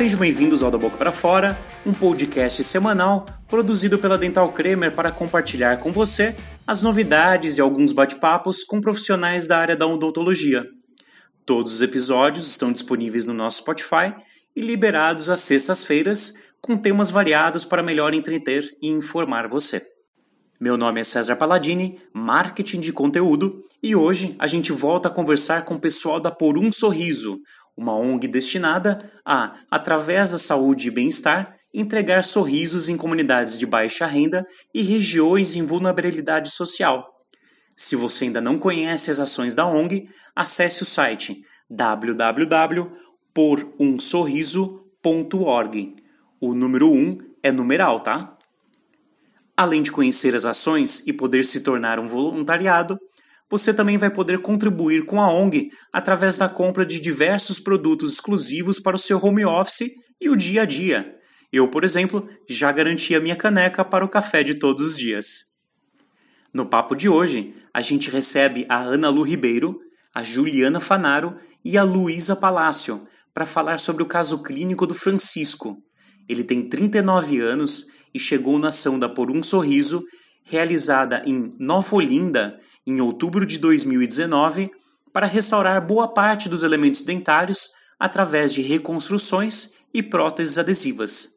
Sejam bem-vindos ao Da Boca para Fora, um podcast semanal produzido pela Dental Cremer para compartilhar com você as novidades e alguns bate-papos com profissionais da área da odontologia. Todos os episódios estão disponíveis no nosso Spotify e liberados às sextas-feiras, com temas variados para melhor entreter e informar você. Meu nome é César Palladini, marketing de conteúdo, e hoje a gente volta a conversar com o pessoal da Por um Sorriso, uma ONG destinada a, através da saúde e bem-estar, entregar sorrisos em comunidades de baixa renda e regiões em vulnerabilidade social. Se você ainda não conhece as ações da ONG, acesse o site www.porumsorriso.org. O número 1 é numeral, tá? Além de conhecer as ações e poder se tornar um voluntariado, você também vai poder contribuir com a ONG através da compra de diversos produtos exclusivos para o seu home office e o dia a dia. Eu, por exemplo, já garanti a minha caneca para o café de todos os dias. No papo de hoje, a gente recebe a Ana Lu Ribeiro, a Juliana Fanaro e a Luísa Palácio para falar sobre o caso clínico do Francisco. Ele tem 39 anos e chegou na ação da Por um Sorriso, realizada em Nova Olinda em outubro de 2019, para restaurar boa parte dos elementos dentários através de reconstruções e próteses adesivas.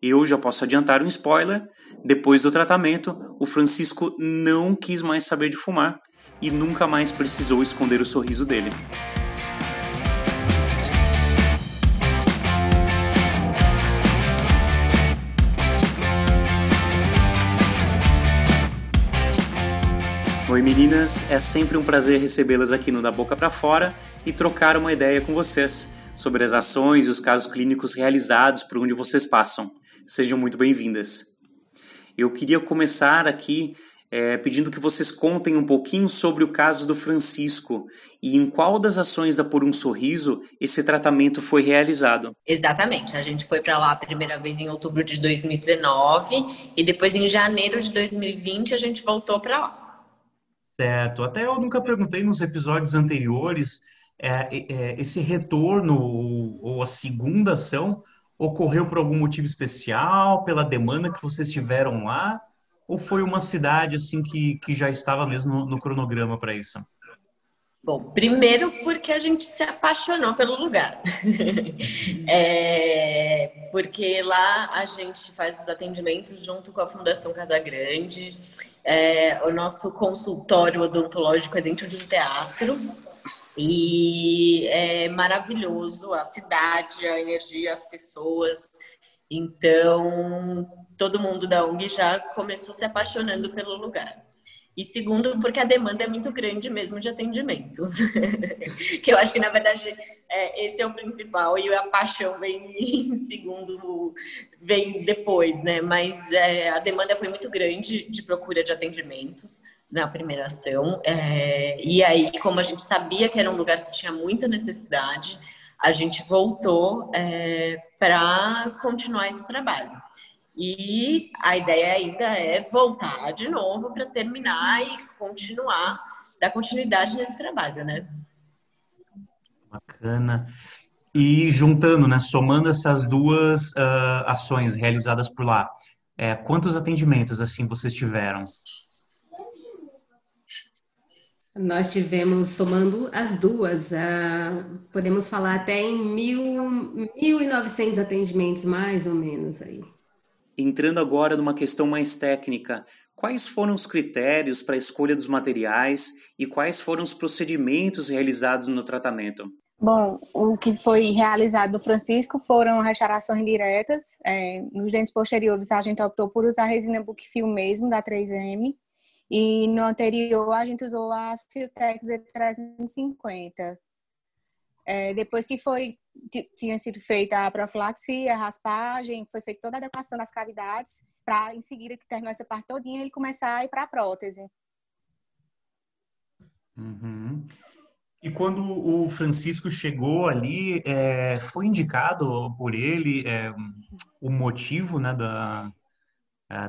Eu já posso adiantar um spoiler: depois do tratamento, o Francisco não quis mais saber de fumar e nunca mais precisou esconder o sorriso dele. Oi meninas, é sempre um prazer recebê-las aqui no Da Boca para Fora e trocar uma ideia com vocês sobre as ações e os casos clínicos realizados por onde vocês passam. Sejam muito bem-vindas. Eu queria começar aqui é, pedindo que vocês contem um pouquinho sobre o caso do Francisco e em qual das ações da Por um Sorriso esse tratamento foi realizado. Exatamente. A gente foi para lá a primeira vez em outubro de 2019 e depois em janeiro de 2020 a gente voltou para lá. Certo. Até eu nunca perguntei nos episódios anteriores, é, é, esse retorno ou, ou a segunda ação ocorreu por algum motivo especial, pela demanda que vocês tiveram lá, ou foi uma cidade assim que, que já estava mesmo no, no cronograma para isso? Bom, primeiro porque a gente se apaixonou pelo lugar. é, porque lá a gente faz os atendimentos junto com a Fundação Casa Grande. É, o nosso consultório odontológico é dentro de um teatro. E é maravilhoso a cidade, a energia, as pessoas. Então, todo mundo da ONG já começou se apaixonando pelo lugar. E segundo, porque a demanda é muito grande mesmo de atendimentos. que eu acho que, na verdade, é, esse é o principal e a paixão vem em segundo, vem depois, né? Mas é, a demanda foi muito grande de procura de atendimentos na primeira ação. É, e aí, como a gente sabia que era um lugar que tinha muita necessidade, a gente voltou é, para continuar esse trabalho. E a ideia ainda é voltar de novo para terminar e continuar, dar continuidade nesse trabalho, né? Bacana. E juntando, né, somando essas duas uh, ações realizadas por lá, é, quantos atendimentos assim vocês tiveram? Nós tivemos, somando as duas, uh, podemos falar até em mil, 1.900 atendimentos, mais ou menos aí. Entrando agora numa questão mais técnica, quais foram os critérios para a escolha dos materiais e quais foram os procedimentos realizados no tratamento? Bom, o que foi realizado do Francisco foram restaurações diretas. É, nos dentes posteriores, a gente optou por usar a resina Bookfill mesmo, da 3M. E no anterior, a gente usou a Filtex E350. É, depois que foi tinha sido feita a profilaxia, a raspagem, foi feita toda a adequação das cavidades, para em seguida que terminou essa parte todinha, ele começar a ir para a prótese. Uhum. E quando o Francisco chegou ali, é, foi indicado por ele é, o motivo né, da,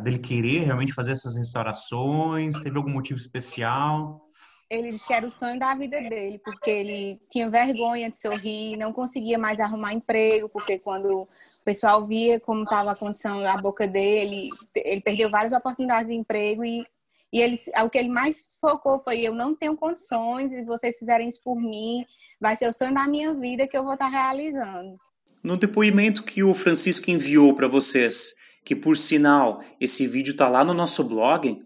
dele querer realmente fazer essas restaurações? Teve algum motivo especial? Ele disse que era o sonho da vida dele, porque ele tinha vergonha de sorrir, não conseguia mais arrumar emprego, porque quando o pessoal via como estava a condição da boca dele, ele perdeu várias oportunidades de emprego e, e ele, o que ele mais focou foi: eu não tenho condições e vocês fizerem isso por mim, vai ser o sonho da minha vida que eu vou estar realizando. No depoimento que o Francisco enviou para vocês, que por sinal esse vídeo está lá no nosso blog,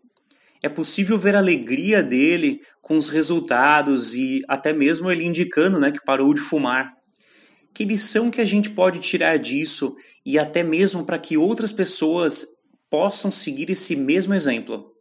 é possível ver a alegria dele com os resultados e até mesmo ele indicando né, que parou de fumar. Que lição que a gente pode tirar disso e até mesmo para que outras pessoas possam seguir esse mesmo exemplo?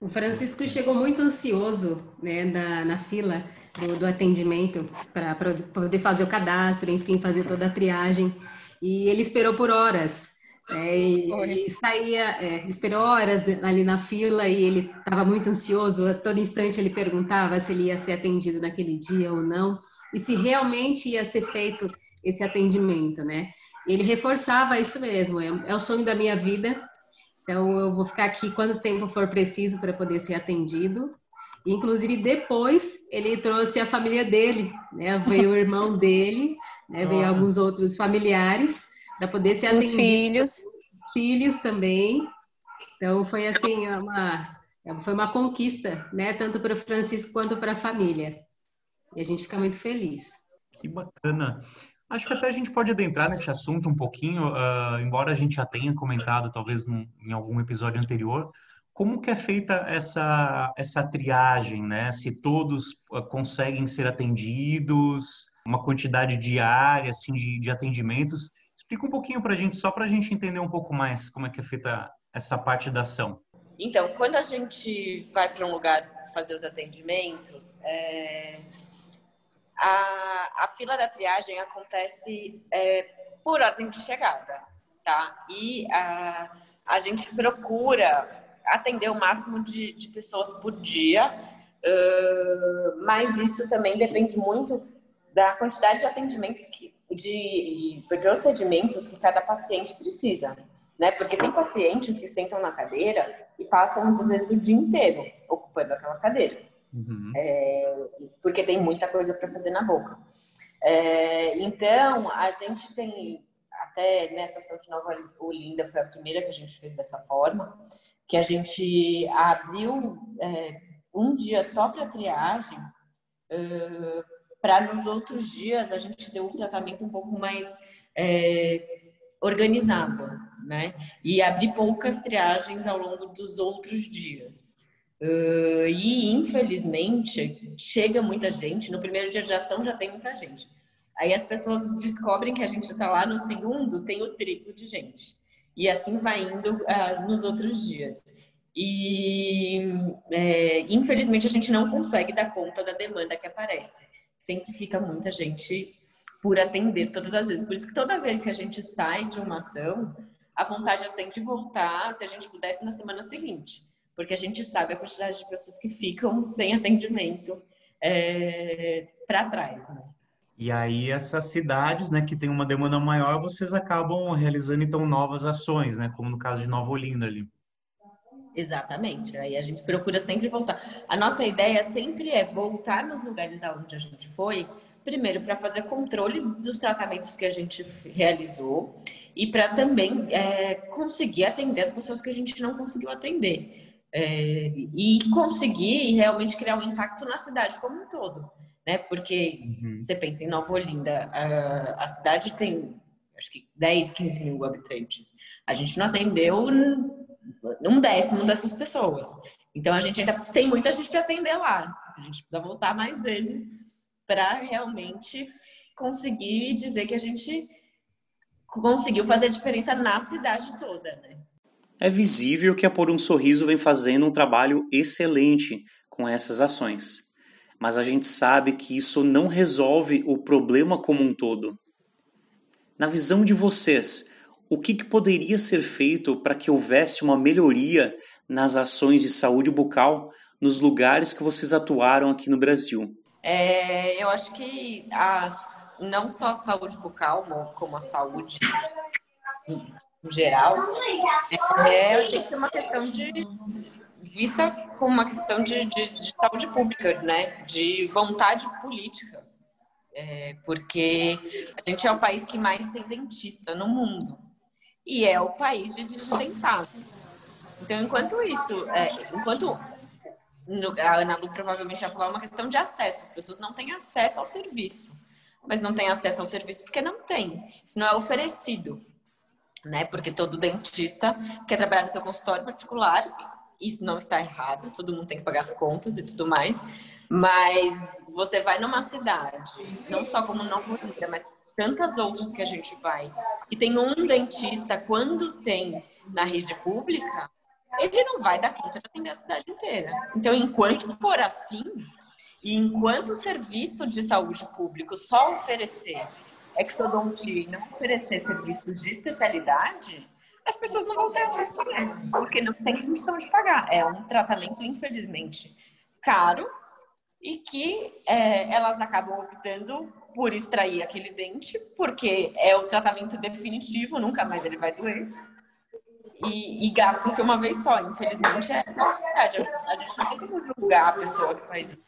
O Francisco chegou muito ansioso né, na, na fila do, do atendimento para poder fazer o cadastro, enfim, fazer toda a triagem. E ele esperou por horas. É, e, e, saía, é, esperou horas ali na fila e ele estava muito ansioso. A todo instante ele perguntava se ele ia ser atendido naquele dia ou não e se realmente ia ser feito esse atendimento, né? Ele reforçava isso mesmo. É, é o sonho da minha vida. Então eu vou ficar aqui quanto tempo for preciso para poder ser atendido. Inclusive depois ele trouxe a família dele, né? Veio o irmão dele, né? Veio alguns outros familiares para poder ser atendido. Os filhos. Os filhos também. Então foi assim uma foi uma conquista, né, tanto para o Francisco quanto para a família. E a gente fica muito feliz. Que bacana. Acho que até a gente pode adentrar nesse assunto um pouquinho, uh, embora a gente já tenha comentado, talvez num, em algum episódio anterior, como que é feita essa, essa triagem, né? Se todos uh, conseguem ser atendidos, uma quantidade diária assim, de, de atendimentos. Explica um pouquinho para a gente, só para a gente entender um pouco mais como é que é feita essa parte da ação. Então, quando a gente vai para um lugar fazer os atendimentos, é... a, a fila da triagem acontece é, por ordem de chegada, tá? E a, a gente procura atender o máximo de, de pessoas por dia, uh, mas isso também depende muito da quantidade de atendimentos que de procedimentos que cada paciente precisa, né? Porque tem pacientes que sentam na cadeira e passam muitas vezes o dia inteiro ocupando aquela cadeira, uhum. é, porque tem muita coisa para fazer na boca. É, então a gente tem até nessa ação de Nova Olinda foi a primeira que a gente fez dessa forma, que a gente abriu é, um dia só para triagem. Uh, para nos outros dias a gente ter um tratamento um pouco mais é, organizado, né? E abrir poucas triagens ao longo dos outros dias. Uh, e infelizmente chega muita gente. No primeiro dia de ação já tem muita gente. Aí as pessoas descobrem que a gente está lá no segundo, tem o triplo de gente. E assim vai indo uh, nos outros dias. E é, infelizmente a gente não consegue dar conta da demanda que aparece sempre fica muita gente por atender todas as vezes. Por isso que toda vez que a gente sai de uma ação, a vontade é sempre voltar, se a gente pudesse, na semana seguinte. Porque a gente sabe a quantidade de pessoas que ficam sem atendimento é, para trás, né? E aí essas cidades, né, que tem uma demanda maior, vocês acabam realizando então novas ações, né, como no caso de Nova Olinda ali. Exatamente. Aí a gente procura sempre voltar. A nossa ideia sempre é voltar nos lugares aonde a gente foi, primeiro para fazer controle dos tratamentos que a gente realizou e para também é, conseguir atender as pessoas que a gente não conseguiu atender. É, e conseguir realmente criar um impacto na cidade como um todo. Né? Porque uhum. você pensa em Nova Olinda, a, a cidade tem acho que 10, 15 mil habitantes. A gente não atendeu um décimo dessas pessoas. Então a gente ainda tem muita gente para atender lá. A gente precisa voltar mais vezes para realmente conseguir dizer que a gente conseguiu fazer diferença na cidade toda, né? É visível que a Por um Sorriso vem fazendo um trabalho excelente com essas ações. Mas a gente sabe que isso não resolve o problema como um todo. Na visão de vocês, o que, que poderia ser feito para que houvesse uma melhoria nas ações de saúde bucal nos lugares que vocês atuaram aqui no Brasil? É, eu acho que as, não só a saúde bucal, como a saúde em geral, é, tem que ser uma questão de vista como uma questão de, de, de saúde pública, né? De vontade política. É, porque a gente é o país que mais tem dentista no mundo. E é o país de desdentados. Então, enquanto isso, é, enquanto no, a Ana Lu provavelmente vai falar é uma questão de acesso. As pessoas não têm acesso ao serviço, mas não têm acesso ao serviço porque não tem. Isso não é oferecido, né? Porque todo dentista quer trabalhar no seu consultório particular. Isso não está errado. Todo mundo tem que pagar as contas e tudo mais. Mas você vai numa cidade, não só como não Olinda, mas tantas outras que a gente vai, e tem um dentista quando tem na rede pública, ele não vai dar conta de atender a cidade inteira. Então, enquanto for assim, e enquanto o serviço de saúde público só oferecer exodontia e não oferecer serviços de especialidade, as pessoas não vão ter acesso mesmo, porque não tem condição de pagar. É um tratamento, infelizmente, caro e que é, elas acabam optando por extrair aquele dente, porque é o tratamento definitivo, nunca mais ele vai doer e, e gasta-se uma vez só. Infelizmente, essa é a verdade. A gente não tem como julgar a pessoa que faz isso,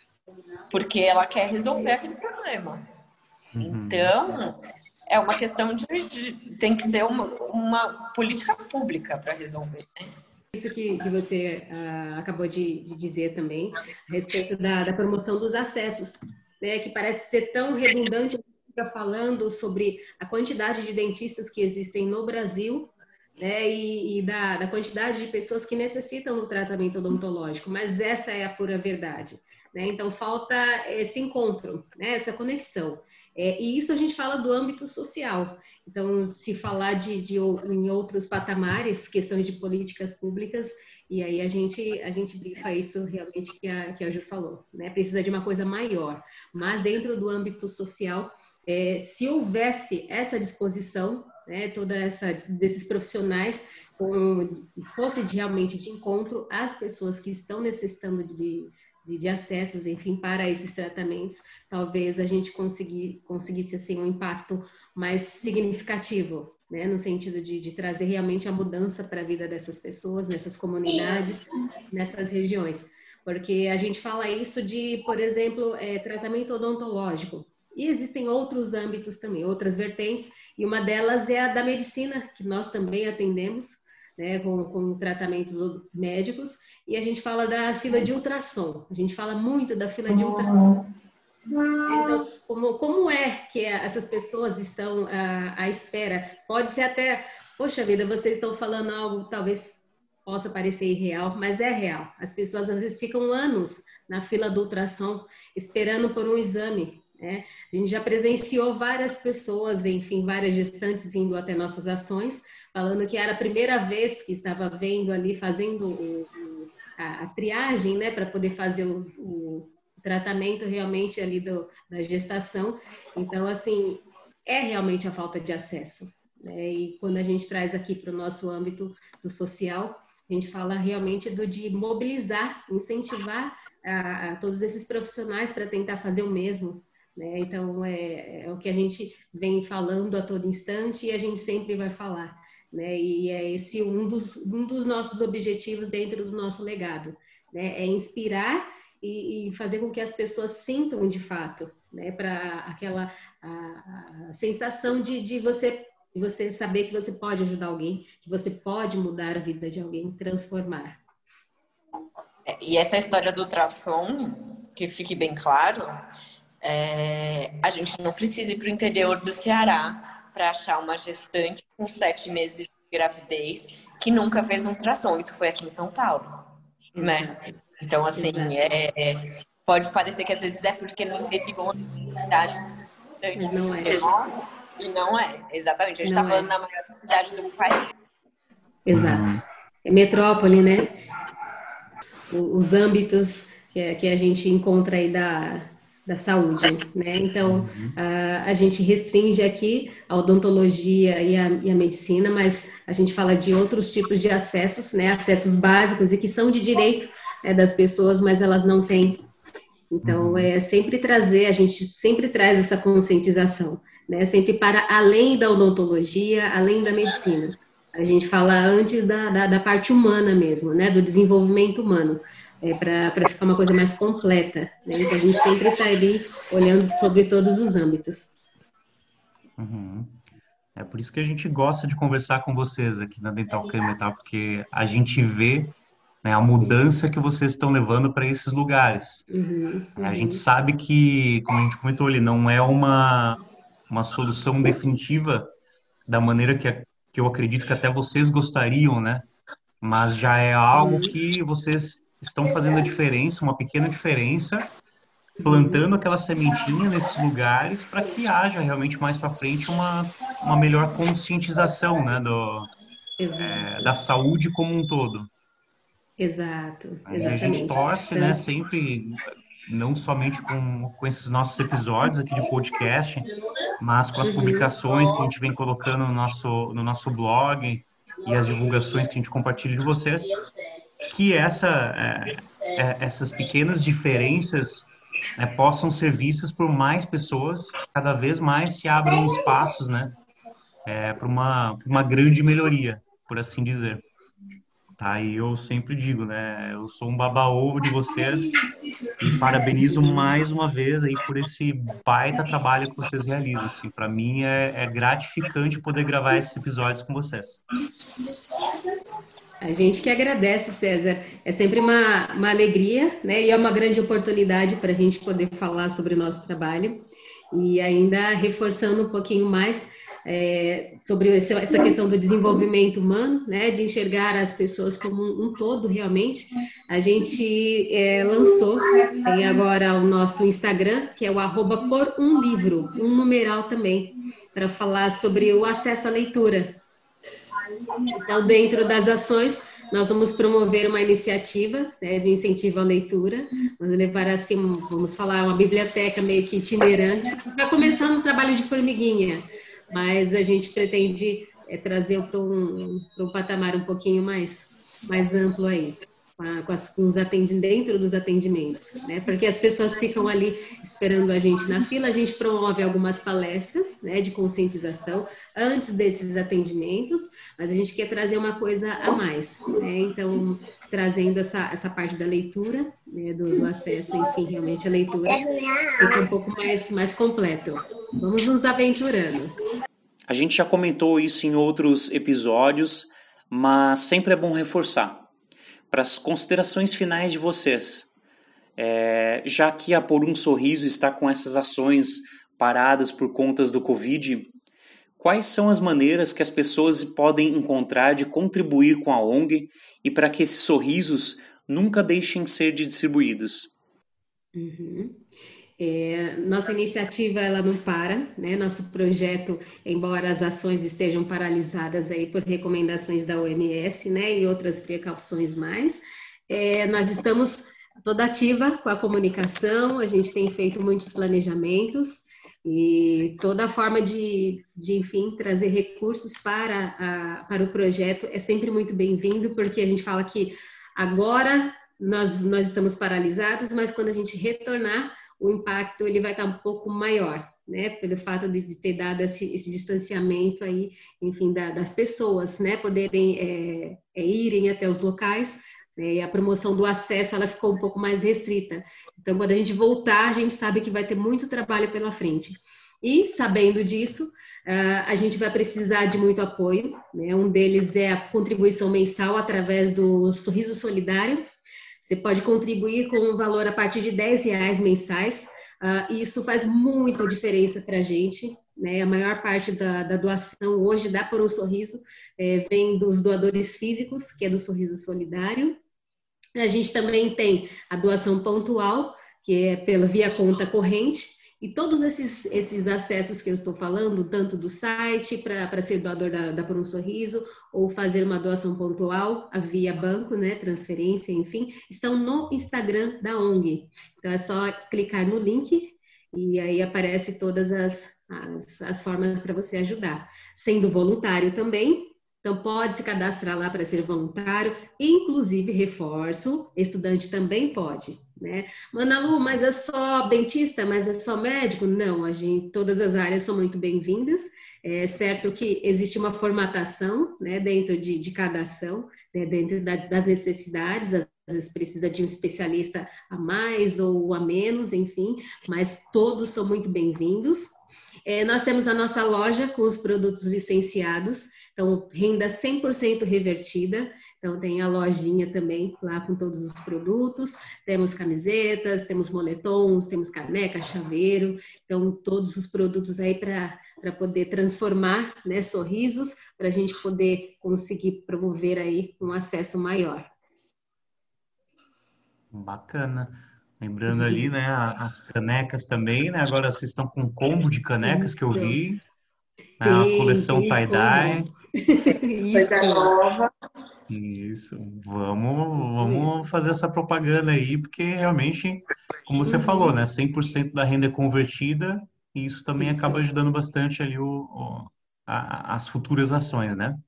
porque ela quer resolver aquele problema. Uhum. Então, é uma questão de, de tem que ser uma, uma política pública para resolver. Né? Isso que, que você uh, acabou de, de, dizer também, a respeito da, da promoção dos acessos, né, que parece ser tão redundante, fica falando sobre a quantidade de dentistas que existem no Brasil, né, e, e da, da, quantidade de pessoas que necessitam do tratamento odontológico, mas essa é a pura verdade. Né? Então, falta esse encontro, né, essa conexão. É, e isso a gente fala do âmbito social. Então, se falar de, de, em outros patamares, questões de políticas públicas, e aí a gente, a gente brifa isso realmente que a, que a Ju falou. Né? Precisa de uma coisa maior. Mas dentro do âmbito social, é, se houvesse essa disposição, né, toda essa desses profissionais com, fosse de, realmente de encontro às pessoas que estão necessitando de, de, de, acessos, enfim, para esses tratamentos, talvez a gente conseguir, conseguisse assim um impacto mais significativo, né, no sentido de, de trazer realmente a mudança para a vida dessas pessoas, nessas comunidades, nessas regiões. Porque a gente fala isso de, por exemplo, é, tratamento odontológico. E existem outros âmbitos também, outras vertentes, e uma delas é a da medicina, que nós também atendemos, né, com, com tratamentos médicos, e a gente fala da fila de ultrassom, a gente fala muito da fila de ultrassom. Então, como, como é que essas pessoas estão à, à espera? Pode ser até, poxa vida, vocês estão falando algo talvez possa parecer irreal, mas é real. As pessoas às vezes ficam anos na fila do ultrassom esperando por um exame né? A gente já presenciou várias pessoas, enfim, várias gestantes indo até nossas ações, falando que era a primeira vez que estava vendo ali, fazendo o, a, a, triagem, né, para poder fazer o, o, tratamento realmente ali do, da gestação. Então, assim, é realmente a falta de acesso. Né? E quando a gente traz aqui para o nosso âmbito do social, a gente fala realmente do de mobilizar, incentivar a, a todos esses profissionais para tentar fazer o mesmo, né? Então, é, é, o que a gente vem falando a todo instante e a gente sempre vai falar. Né? E é esse um dos, um dos nossos objetivos dentro do nosso legado. Né? É inspirar e, e fazer com que as pessoas sintam de fato, né? para aquela a, a sensação de, de você você saber que você pode ajudar alguém, que você pode mudar a vida de alguém, transformar. E essa história do ultrassom, que fique bem claro, é, a gente não precisa ir para o interior do Ceará para achar uma gestante com sete meses de gravidez que nunca fez um ultrassom. Isso foi aqui em São Paulo, uhum. né? Então, assim, é, é, pode parecer que às vezes é porque no interior a cidade não é. E não é, exatamente. A gente está falando na maior cidade do país. Exato. É metrópole, né? Os âmbitos que, que a gente encontra aí da, da saúde, né? Então, a, a gente restringe aqui a odontologia e a, e a, medicina, mas a gente fala de outros tipos de acessos, né? Acessos básicos e que são de direito né, das pessoas, mas elas não têm. Então, é sempre trazer, a gente sempre traz essa conscientização, né? Sempre para além da odontologia, além da medicina. A gente fala antes da, da, da parte humana mesmo, né? Do desenvolvimento humano é, para ficar uma coisa mais completa. Né? Então, a gente sempre está ali olhando sobre todos os âmbitos. Uhum. É por isso que a gente gosta de conversar com vocês aqui na Dental Câmara, tá? porque a gente vê né, a mudança que vocês estão levando para esses lugares. Uhum, uhum. A gente sabe que, como a gente comentou ali, não é uma, uma solução definitiva da maneira que, que eu acredito que até vocês gostariam, né? Mas já é algo uhum. que vocês estão fazendo a diferença, uma pequena diferença, plantando aquela sementinha nesses lugares para que haja realmente mais para frente uma, uma melhor conscientização, né, do, é, da saúde como um todo. Exato, exatamente. A gente torce, né, sempre, não somente com, com esses nossos episódios aqui de podcast, mas com as uhum. publicações que a gente vem colocando no nosso, no nosso blog e as divulgações que a gente compartilha de vocês, que essa, é, é, essas pequenas diferenças né, possam ser vistas por mais pessoas, cada vez mais se abram espaços, né, é, para uma, uma grande melhoria, por assim dizer. Tá? E eu sempre digo, né? Eu sou um baba-ovo de vocês e parabenizo mais uma vez aí por esse baita trabalho que vocês realizam. Assim, para mim é, é gratificante poder gravar esses episódios com vocês. A gente que agradece, César. É sempre uma, uma alegria, né? E é uma grande oportunidade para a gente poder falar sobre o nosso trabalho. E ainda reforçando um pouquinho mais, é, sobre essa questão do desenvolvimento humano, né, de enxergar as pessoas como um, todo realmente. A gente é, lançou, tem agora o nosso Instagram, que é o arroba por um livro, um numeral também, para falar sobre o acesso à leitura. Então, dentro das ações, nós vamos promover uma iniciativa né, de incentivo à leitura, vamos levar assim, vamos falar, uma biblioteca meio que itinerante, para começar no trabalho de formiguinha, mas a gente pretende é, trazer para um, um patamar um pouquinho mais, mais amplo aí, com, as, com os atendimentos, dentro dos atendimentos, né? Porque as pessoas ficam ali esperando a gente na fila, a gente promove algumas palestras, né, de conscientização antes desses atendimentos, mas a gente quer trazer uma coisa a mais, né? Então, trazendo essa, essa parte da leitura, né, do, do, acesso, enfim, realmente a leitura fica um pouco mais, mais completo. Vamos nos aventurando. A gente já comentou isso em outros episódios, mas sempre é bom reforçar. Para as considerações finais de vocês, é, já que a Por um Sorriso está com essas ações paradas por contas do Covid, Quais são as maneiras que as pessoas podem encontrar de contribuir com a ONG e para que esses sorrisos nunca deixem de ser distribuídos? Uhum. É, nossa iniciativa ela não para, né? Nosso projeto, embora as ações estejam paralisadas aí por recomendações da OMS, né, e outras precauções mais, é, nós estamos toda ativa com a comunicação. A gente tem feito muitos planejamentos. E toda forma de, de enfim, trazer recursos para, a, para o projeto é sempre muito bem-vindo, porque a gente fala que agora nós, nós estamos paralisados, mas quando a gente retornar, o impacto ele vai estar um pouco maior, né? Pelo fato de, de ter dado esse, esse, distanciamento aí, enfim, da, das pessoas, né? Poderem é, é, irem até os locais? E a promoção do acesso ela ficou um pouco mais restrita. Então, quando a gente voltar, a gente sabe que vai ter muito trabalho pela frente. E, sabendo disso, a gente vai precisar de muito apoio. Né? Um deles é a contribuição mensal através do Sorriso Solidário. Você pode contribuir com um valor a partir de 10 reais mensais. Uh, isso faz muita diferença para a gente. Né? A maior parte da, da, doação hoje dá por um sorriso, é, vem dos doadores físicos, que é do Sorriso Solidário. A gente também tem a doação pontual, que é pela via conta corrente, e todos esses, esses acessos que eu estou falando, tanto do site para ser doador da, da Por um Sorriso, ou fazer uma doação pontual via banco, né, transferência, enfim, estão no Instagram da ONG. Então é só clicar no link e aí aparece todas as, as, as formas para você ajudar. Sendo voluntário também, então, pode se cadastrar lá para ser voluntário, inclusive, reforço, estudante também pode, né? Manalu, mas é só dentista, mas é só médico? Não, a gente, todas as áreas são muito bem-vindas. É certo que existe uma formatação, né, dentro de, de cada ação, né, dentro da, das necessidades, às vezes precisa de um especialista a mais ou a menos, enfim, mas todos são muito bem-vindos. É, nós temos a nossa loja com os produtos licenciados, então renda 100% revertida. Então, tem a lojinha também lá com todos os produtos. Temos camisetas, temos moletons, temos caneca, chaveiro. Então, todos os produtos aí para poder transformar né, sorrisos, para a gente poder conseguir promover aí um acesso maior. Bacana. Lembrando ali, né, as canecas também, né? Agora vocês estão com um combo de canecas Isso. que eu vi. Né, a coleção tie-dye. Coisa nova. Isso, vamos, vamos fazer essa propaganda aí, porque realmente, como você uhum. falou, né, 100% da renda é convertida, e isso também isso. acaba ajudando bastante ali o, o a, as futuras ações, né?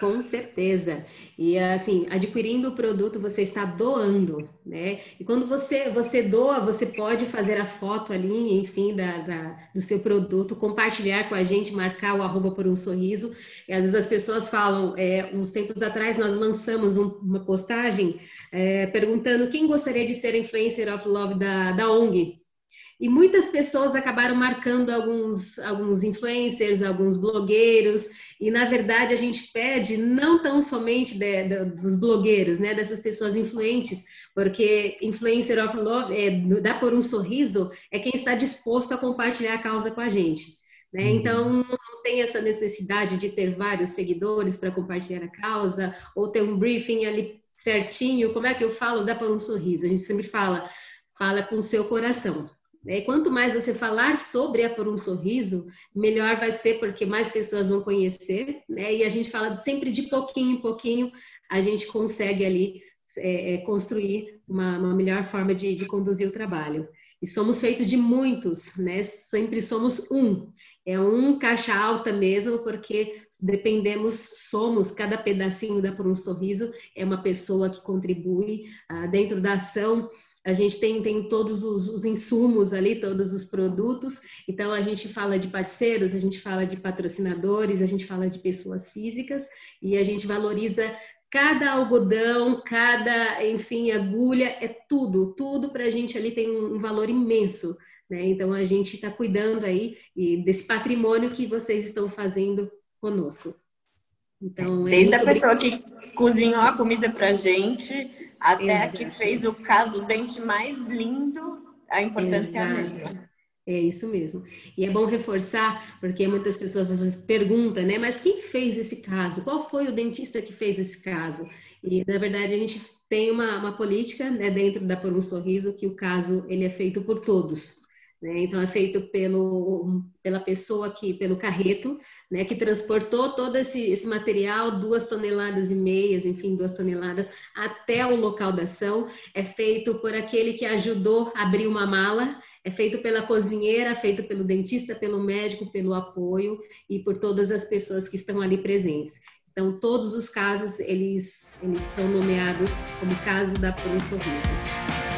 Com certeza. E assim, adquirindo o produto, você está doando, né? E quando você, você doa, você pode fazer a foto ali, enfim, da, da, do seu produto, compartilhar com a gente, marcar o arroba por um sorriso. E às vezes as pessoas falam, é, uns tempos atrás nós lançamos um, uma postagem é, perguntando quem gostaria de ser influencer of love da, da ONG. E muitas pessoas acabaram marcando alguns, alguns influencers, alguns blogueiros, e na verdade a gente pede não tão somente de, de, dos blogueiros, né, dessas pessoas influentes, porque influencer of love, é, dá por um sorriso, é quem está disposto a compartilhar a causa com a gente. Né? Uhum. Então, não tem essa necessidade de ter vários seguidores para compartilhar a causa, ou ter um briefing ali certinho. Como é que eu falo? Dá por um sorriso. A gente sempre fala, fala com o seu coração. Né? E quanto mais você falar sobre a Por um Sorriso, melhor vai ser, porque mais pessoas vão conhecer, né? E a gente fala sempre de pouquinho em pouquinho, a gente consegue ali é, é, construir uma, uma, melhor forma de, de conduzir o trabalho. E somos feitos de muitos, né? Sempre somos um. É um caixa alta mesmo, porque dependemos, somos, cada pedacinho da Por um Sorriso é uma pessoa que contribui ah, dentro da ação a gente tem, tem todos os, os, insumos ali, todos os produtos. Então, a gente fala de parceiros, a gente fala de patrocinadores, a gente fala de pessoas físicas e a gente valoriza cada algodão, cada, enfim, agulha, é tudo, tudo para a gente ali tem um, valor imenso. Né? Então, a gente está cuidando aí desse patrimônio que vocês estão fazendo conosco. Então, é Desde a pessoa que cozinhou a comida pra gente até Exato. a que fez o caso do dente mais lindo, a importância Exato. é a mesma. É isso mesmo. E é bom reforçar, porque muitas pessoas às vezes perguntam, né? Mas quem fez esse caso? Qual foi o dentista que fez esse caso? E, na verdade, a gente tem uma, uma política né, dentro da Por um Sorriso que o caso ele é feito por todos. Né? Então, é feito pelo, pela pessoa que, pelo carreto, né, que transportou todo esse, esse material, duas toneladas e meias, enfim, duas toneladas, até o local da ação. É feito por aquele que ajudou a abrir uma mala, é feito pela cozinheira, feito pelo dentista, pelo médico, pelo apoio e por todas as pessoas que estão ali presentes. Então, todos os casos, eles, eles são nomeados como caso da Por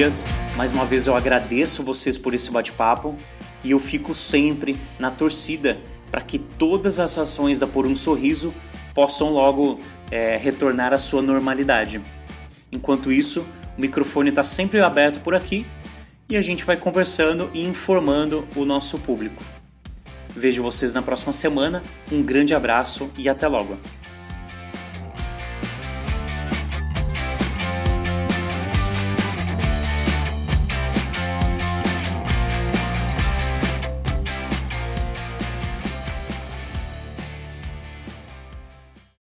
Gurias, mais uma vez eu agradeço vocês por esse bate-papo e eu fico sempre na torcida para que todas as ações da Por um Sorriso possam logo é, retornar à sua normalidade. Enquanto isso, o microfone está sempre aberto por aqui e a gente vai conversando e informando o nosso público. Vejo vocês na próxima semana, um grande abraço e até logo!